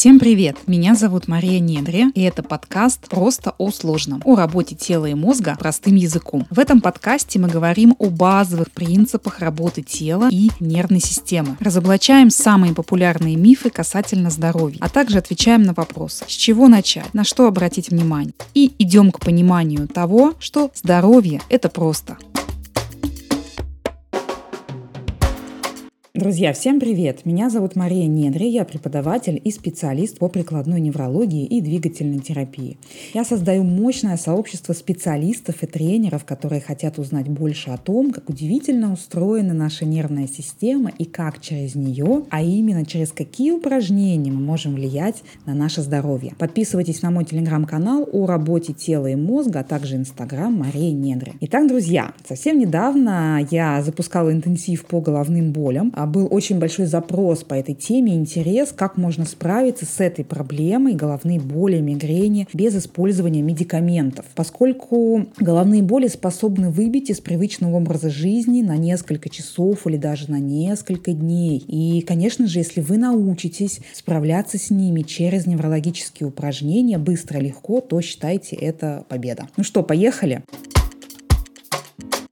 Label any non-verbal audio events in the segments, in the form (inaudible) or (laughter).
Всем привет! Меня зовут Мария Недре, и это подкаст «Просто о сложном» о работе тела и мозга простым языком. В этом подкасте мы говорим о базовых принципах работы тела и нервной системы. Разоблачаем самые популярные мифы касательно здоровья, а также отвечаем на вопрос, с чего начать, на что обратить внимание. И идем к пониманию того, что здоровье – это просто. Друзья, всем привет! Меня зовут Мария Недри, я преподаватель и специалист по прикладной неврологии и двигательной терапии. Я создаю мощное сообщество специалистов и тренеров, которые хотят узнать больше о том, как удивительно устроена наша нервная система и как через нее, а именно через какие упражнения мы можем влиять на наше здоровье. Подписывайтесь на мой телеграм-канал о работе тела и мозга, а также инстаграм Мария Недри. Итак, друзья, совсем недавно я запускала интенсив по головным болям, а был очень большой запрос по этой теме, интерес, как можно справиться с этой проблемой головные боли, мигрени без использования медикаментов. Поскольку головные боли способны выбить из привычного образа жизни на несколько часов или даже на несколько дней. И, конечно же, если вы научитесь справляться с ними через неврологические упражнения быстро, легко, то считайте это победа. Ну что, поехали?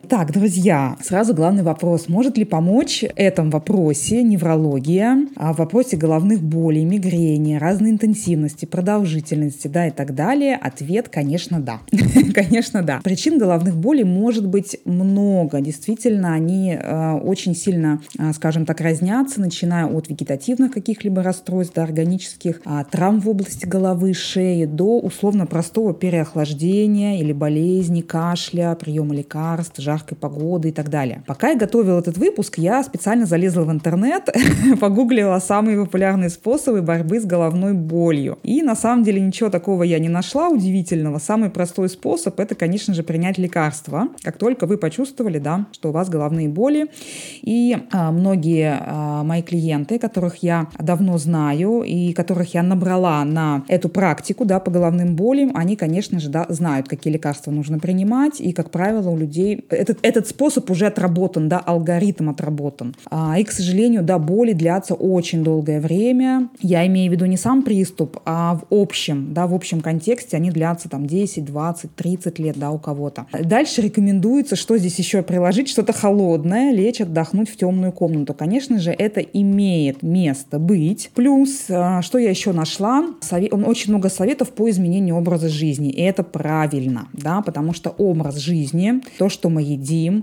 Так, друзья, сразу главный вопрос. Может ли помочь этом вопросе неврология, а в вопросе головных болей, мигрени, разной интенсивности, продолжительности, да, и так далее? Ответ, конечно, да. (laughs) конечно, да. Причин головных болей может быть много. Действительно, они э, очень сильно, э, скажем так, разнятся, начиная от вегетативных каких-либо расстройств, до органических, э, травм в области головы, шеи, до условно простого переохлаждения или болезни, кашля, приема лекарств, жар жаркой погоды и так далее. Пока я готовила этот выпуск, я специально залезла в интернет, (laughs) погуглила самые популярные способы борьбы с головной болью. И на самом деле ничего такого я не нашла удивительного. Самый простой способ – это, конечно же, принять лекарство, как только вы почувствовали, да, что у вас головные боли. И а, многие а, мои клиенты, которых я давно знаю и которых я набрала на эту практику, да, по головным болям, они, конечно же, да, знают, какие лекарства нужно принимать. И, как правило, у людей этот, этот способ уже отработан, да, алгоритм отработан. А, и, к сожалению, да, боли длятся очень долгое время. Я имею в виду не сам приступ, а в общем, да, в общем контексте они длятся там 10, 20, 30 лет, да, у кого-то. Дальше рекомендуется, что здесь еще приложить, что-то холодное, лечь, отдохнуть в темную комнату. Конечно же, это имеет место быть. Плюс, а, что я еще нашла, он очень много советов по изменению образа жизни, и это правильно, да, потому что образ жизни, то, что мы едим,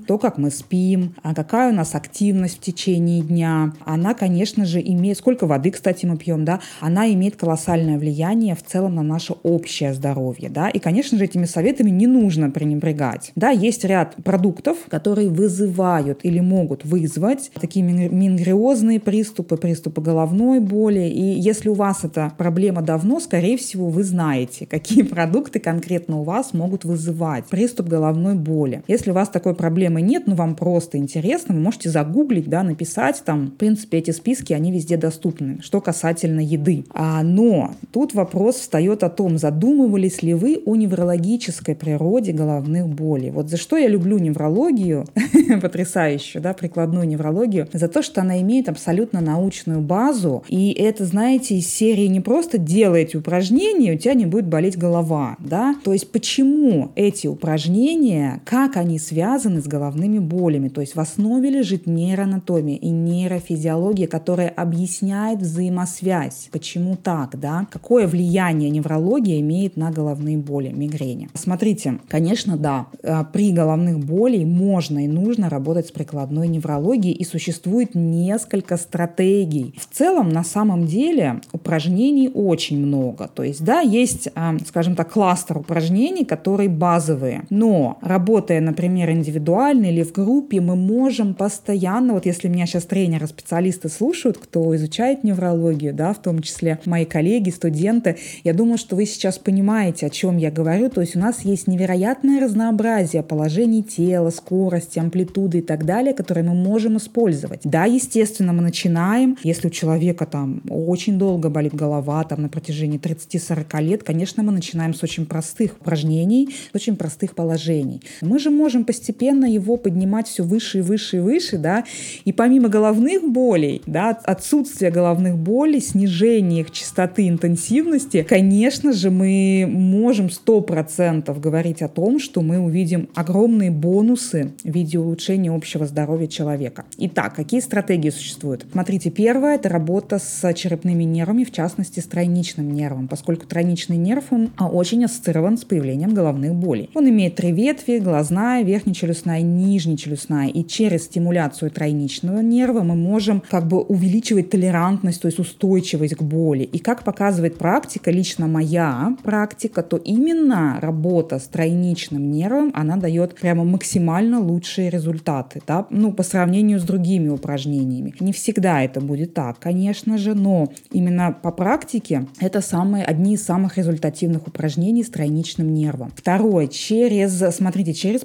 то, как мы спим, а какая у нас активность в течение дня. Она, конечно же, имеет... Сколько воды, кстати, мы пьем, да? Она имеет колоссальное влияние в целом на наше общее здоровье, да? И, конечно же, этими советами не нужно пренебрегать. Да, есть ряд продуктов, которые вызывают или могут вызвать такие мингриозные приступы, приступы головной боли. И если у вас эта проблема давно, скорее всего, вы знаете, какие (laughs) продукты конкретно у вас могут вызывать приступ головной боли. Если у вас такой проблемы нет, но вам просто интересно, вы можете загуглить, да, написать там. В принципе, эти списки, они везде доступны, что касательно еды. А, но тут вопрос встает о том, задумывались ли вы о неврологической природе головных болей. Вот за что я люблю неврологию, (laughs) потрясающую, да, прикладную неврологию, за то, что она имеет абсолютно научную базу. И это, знаете, из серии не просто делайте упражнения, у тебя не будет болеть голова, да. То есть почему эти упражнения, как они связаны связаны с головными болями. То есть в основе лежит нейроанатомия и нейрофизиология, которая объясняет взаимосвязь. Почему так, да? Какое влияние неврология имеет на головные боли, мигрени? Смотрите, конечно, да, э, при головных болях можно и нужно работать с прикладной неврологией, и существует несколько стратегий. В целом, на самом деле, упражнений очень много. То есть, да, есть, э, скажем так, кластер упражнений, которые базовые. Но работая, например, индивидуально или в группе, мы можем постоянно, вот если меня сейчас тренеры, специалисты слушают, кто изучает неврологию, да, в том числе мои коллеги, студенты, я думаю, что вы сейчас понимаете, о чем я говорю. То есть у нас есть невероятное разнообразие положений тела, скорости, амплитуды и так далее, которые мы можем использовать. Да, естественно, мы начинаем, если у человека там очень долго болит голова, там на протяжении 30-40 лет, конечно, мы начинаем с очень простых упражнений, с очень простых положений. Мы же можем постепенно постепенно его поднимать все выше и выше и выше, да, и помимо головных болей, да, отсутствия головных болей, снижения их частоты, интенсивности, конечно же, мы можем 100% говорить о том, что мы увидим огромные бонусы в виде улучшения общего здоровья человека. Итак, какие стратегии существуют? Смотрите, первое – это работа с черепными нервами, в частности, с тройничным нервом, поскольку тройничный нерв, он а, очень ассоциирован с появлением головных болей. Он имеет три ветви – глазная, верхнечелюстная и нижнечелюстная. И через стимуляцию тройничного нерва мы можем как бы увеличивать толерантность, то есть устойчивость к боли. И как показывает практика, лично моя практика, то именно работа с тройничным нервом, она дает прямо максимально лучшие результаты, да, ну, по сравнению с другими упражнениями. Не всегда это будет так, конечно же, но именно по практике это самые, одни из самых результативных упражнений с тройничным нервом. Второе, через, смотрите, через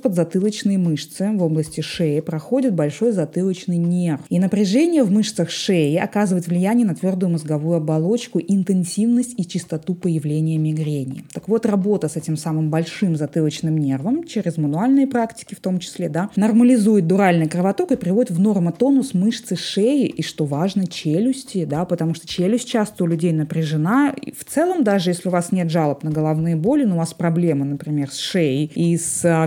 подзатылочные мышцы в области шеи проходит большой затылочный нерв. И напряжение в мышцах шеи оказывает влияние на твердую мозговую оболочку, интенсивность и частоту появления мигрени. Так вот, работа с этим самым большим затылочным нервом через мануальные практики в том числе, да, нормализует дуральный кровоток и приводит в нормотонус мышцы шеи и, что важно, челюсти, да, потому что челюсть часто у людей напряжена. И в целом, даже если у вас нет жалоб на головные боли, но у вас проблемы, например, с шеей и с а,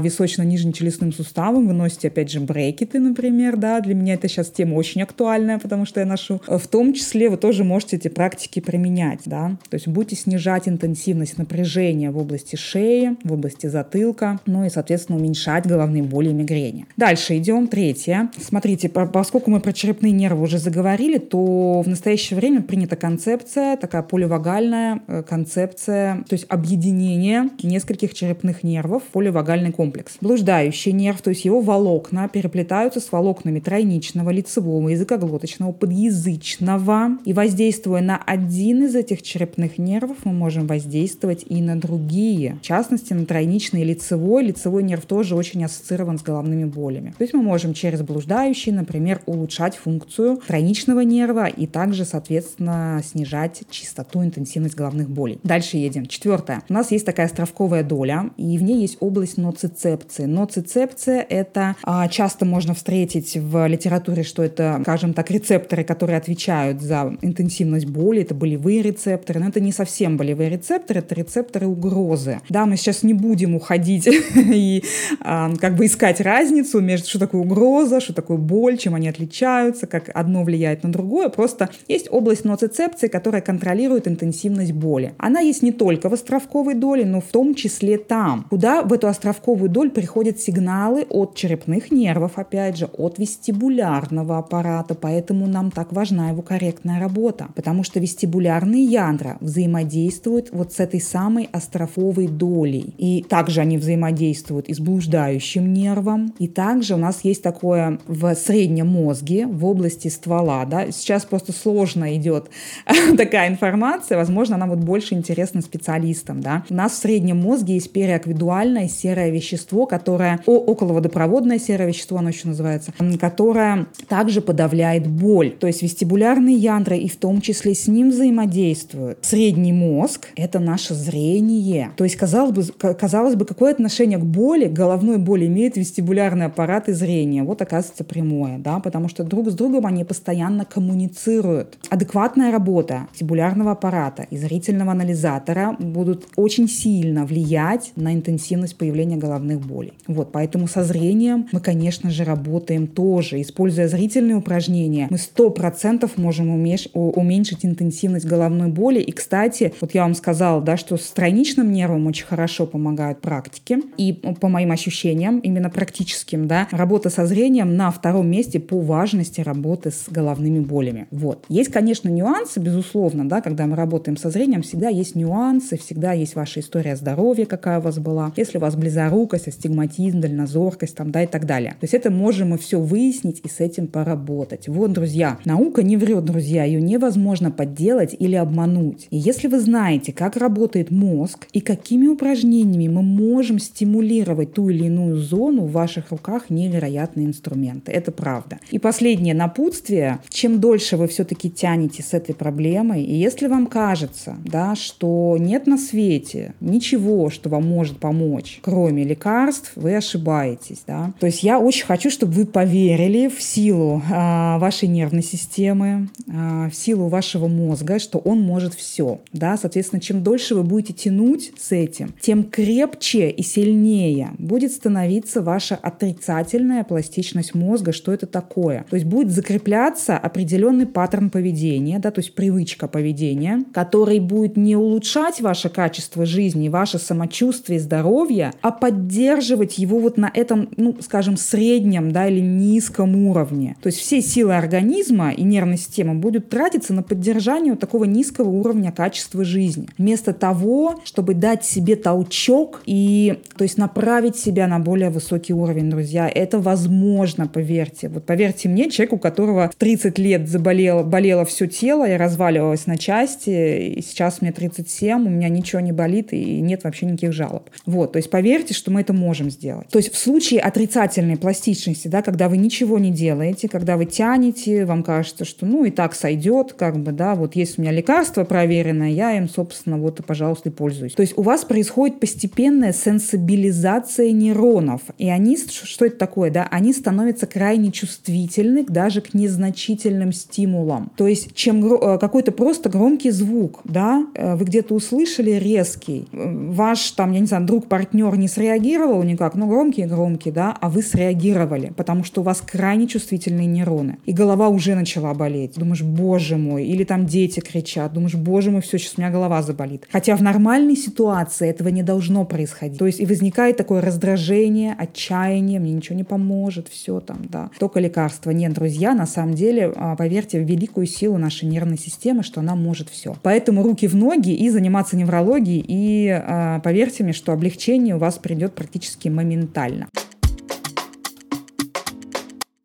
височно-нижнечелюстным суставом, вы носите, опять же, брекеты, например, да, для меня это сейчас тема очень актуальная, потому что я ношу. В том числе вы тоже можете эти практики применять, да, то есть будете снижать интенсивность напряжения в области шеи, в области затылка, ну и, соответственно, уменьшать головные боли и мигрени. Дальше идем. Третье. Смотрите, поскольку мы про черепные нервы уже заговорили, то в настоящее время принята концепция, такая поливагальная э, концепция, то есть объединение нескольких черепных нервов в поливагальный комплекс. Блуждающий нерв, то есть его волокна переплетаются с волокнами тройничного, лицевого, языкоглоточного, подъязычного. И воздействуя на один из этих черепных нервов, мы можем воздействовать и на другие. В частности, на тройничный лицевой. Лицевой нерв тоже очень ассоциирован с головными болями. То есть мы можем через блуждающий, например, улучшать функцию тройничного нерва и также, соответственно, снижать частоту, интенсивность головных болей. Дальше едем. Четвертое. У нас есть такая островковая доля, и в ней есть область ноцицепции. Ноцицепция — это а, часто можно встретить в литературе, что это, скажем так, рецепторы, которые отвечают за интенсивность боли, это болевые рецепторы, но это не совсем болевые рецепторы, это рецепторы угрозы. Да, мы сейчас не будем уходить (laughs) и а, как бы искать разницу между что такое угроза, что такое боль, чем они отличаются, как одно влияет на другое. Просто есть область ноцицепции, которая контролирует интенсивность боли. Она есть не только в островковой доле, но в том числе там, куда в эту островковую долю приходят сигналы от черепных нервов, опять же, от вестибулярного аппарата, поэтому нам так важна его корректная работа, потому что вестибулярные ядра взаимодействуют вот с этой самой острофовой долей. И также они взаимодействуют и с блуждающим нервом. И также у нас есть такое в среднем мозге, в области ствола. Да? Сейчас просто сложно идет (laughs) такая информация. Возможно, она вот больше интересна специалистам. Да? У нас в среднем мозге есть периаквидуальное серое вещество, которое, о, околоводопроводное серое вещество, оно еще называется, которое также подавляет боль. То есть вестибулярные ядра и в том числе с ним взаимодействуют. Средний мозг – это наше зрение. То есть, казалось бы, казалось бы, какое отношение к боли, головной боли имеет вестибулярный аппарат и зрение? Вот оказывается прямое, да, потому что друг с другом они постоянно коммуницируют. Адекватная работа вестибулярного аппарата и зрительного анализатора будут очень сильно влиять на интенсивность появления головных болей. Вот, поэтому со зрением мы, конечно же, работаем тоже. Используя зрительные упражнения, мы 100% можем уменьшить интенсивность головной боли. И, кстати, вот я вам сказала, да, что с страничным нервом очень хорошо помогают практики. И по моим ощущениям, именно практическим, да, работа со зрением на втором месте по важности работы с головными болями. Вот. Есть, конечно, нюансы, безусловно, да, когда мы работаем со зрением, всегда есть нюансы, всегда есть ваша история здоровья, какая у вас была. Если у вас близорукость, астигматизм, дальнозоркость, там, да, и так далее. То есть это можем мы все выяснить и с этим поработать. Вот, друзья, наука не врет, друзья, ее невозможно подделать или обмануть. И если вы знаете, как работает мозг и какими упражнениями мы можем стимулировать ту или иную зону, в ваших руках невероятные инструменты. Это правда. И последнее напутствие. Чем дольше вы все-таки тянете с этой проблемой, и если вам кажется, да, что нет на свете ничего, что вам может помочь, кроме лекарств, вы ошибаетесь ошибаетесь. Да? То есть я очень хочу, чтобы вы поверили в силу э, вашей нервной системы, э, в силу вашего мозга, что он может все. Да? Соответственно, чем дольше вы будете тянуть с этим, тем крепче и сильнее будет становиться ваша отрицательная пластичность мозга, что это такое. То есть будет закрепляться определенный паттерн поведения, да, то есть привычка поведения, который будет не улучшать ваше качество жизни, ваше самочувствие, здоровье, а поддерживать его вот на этом, ну, скажем, среднем, да, или низком уровне. То есть все силы организма и нервной системы будут тратиться на поддержание вот такого низкого уровня качества жизни. Вместо того, чтобы дать себе толчок и, то есть, направить себя на более высокий уровень, друзья. Это возможно, поверьте. Вот поверьте мне, человек, у которого 30 лет заболело, болело все тело, я разваливалась на части, и сейчас мне 37, у меня ничего не болит и нет вообще никаких жалоб. Вот, то есть поверьте, что мы это можем сделать. То в случае отрицательной пластичности, да, когда вы ничего не делаете, когда вы тянете, вам кажется, что ну и так сойдет, как бы, да, вот есть у меня лекарство проверенное, я им, собственно, вот, пожалуйста, и пользуюсь. То есть у вас происходит постепенная сенсибилизация нейронов, и они, что это такое, да, они становятся крайне чувствительны даже к незначительным стимулам. То есть чем э, какой-то просто громкий звук, да, э, вы где-то услышали резкий, э, ваш там, я не знаю, друг, партнер не среагировал никак, ну громкий, громкий, да, а вы среагировали, потому что у вас крайне чувствительные нейроны. И голова уже начала болеть. Думаешь, боже мой, или там дети кричат, думаешь, боже мой, все, сейчас у меня голова заболит. Хотя в нормальной ситуации этого не должно происходить. То есть и возникает такое раздражение, отчаяние, мне ничего не поможет, все там, да. Только лекарства. Нет, друзья, на самом деле, а, поверьте в великую силу нашей нервной системы, что она может все. Поэтому руки в ноги и заниматься неврологией, и а, поверьте мне, что облегчение у вас придет практически моментально.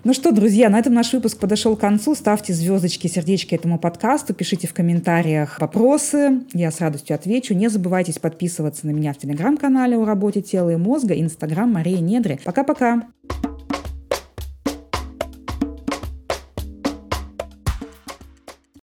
Ну что, друзья, на этом наш выпуск подошел к концу. Ставьте звездочки, сердечки этому подкасту, пишите в комментариях вопросы. Я с радостью отвечу. Не забывайте подписываться на меня в телеграм-канале о работе тела и мозга, инстаграм Мария Недри. Пока-пока.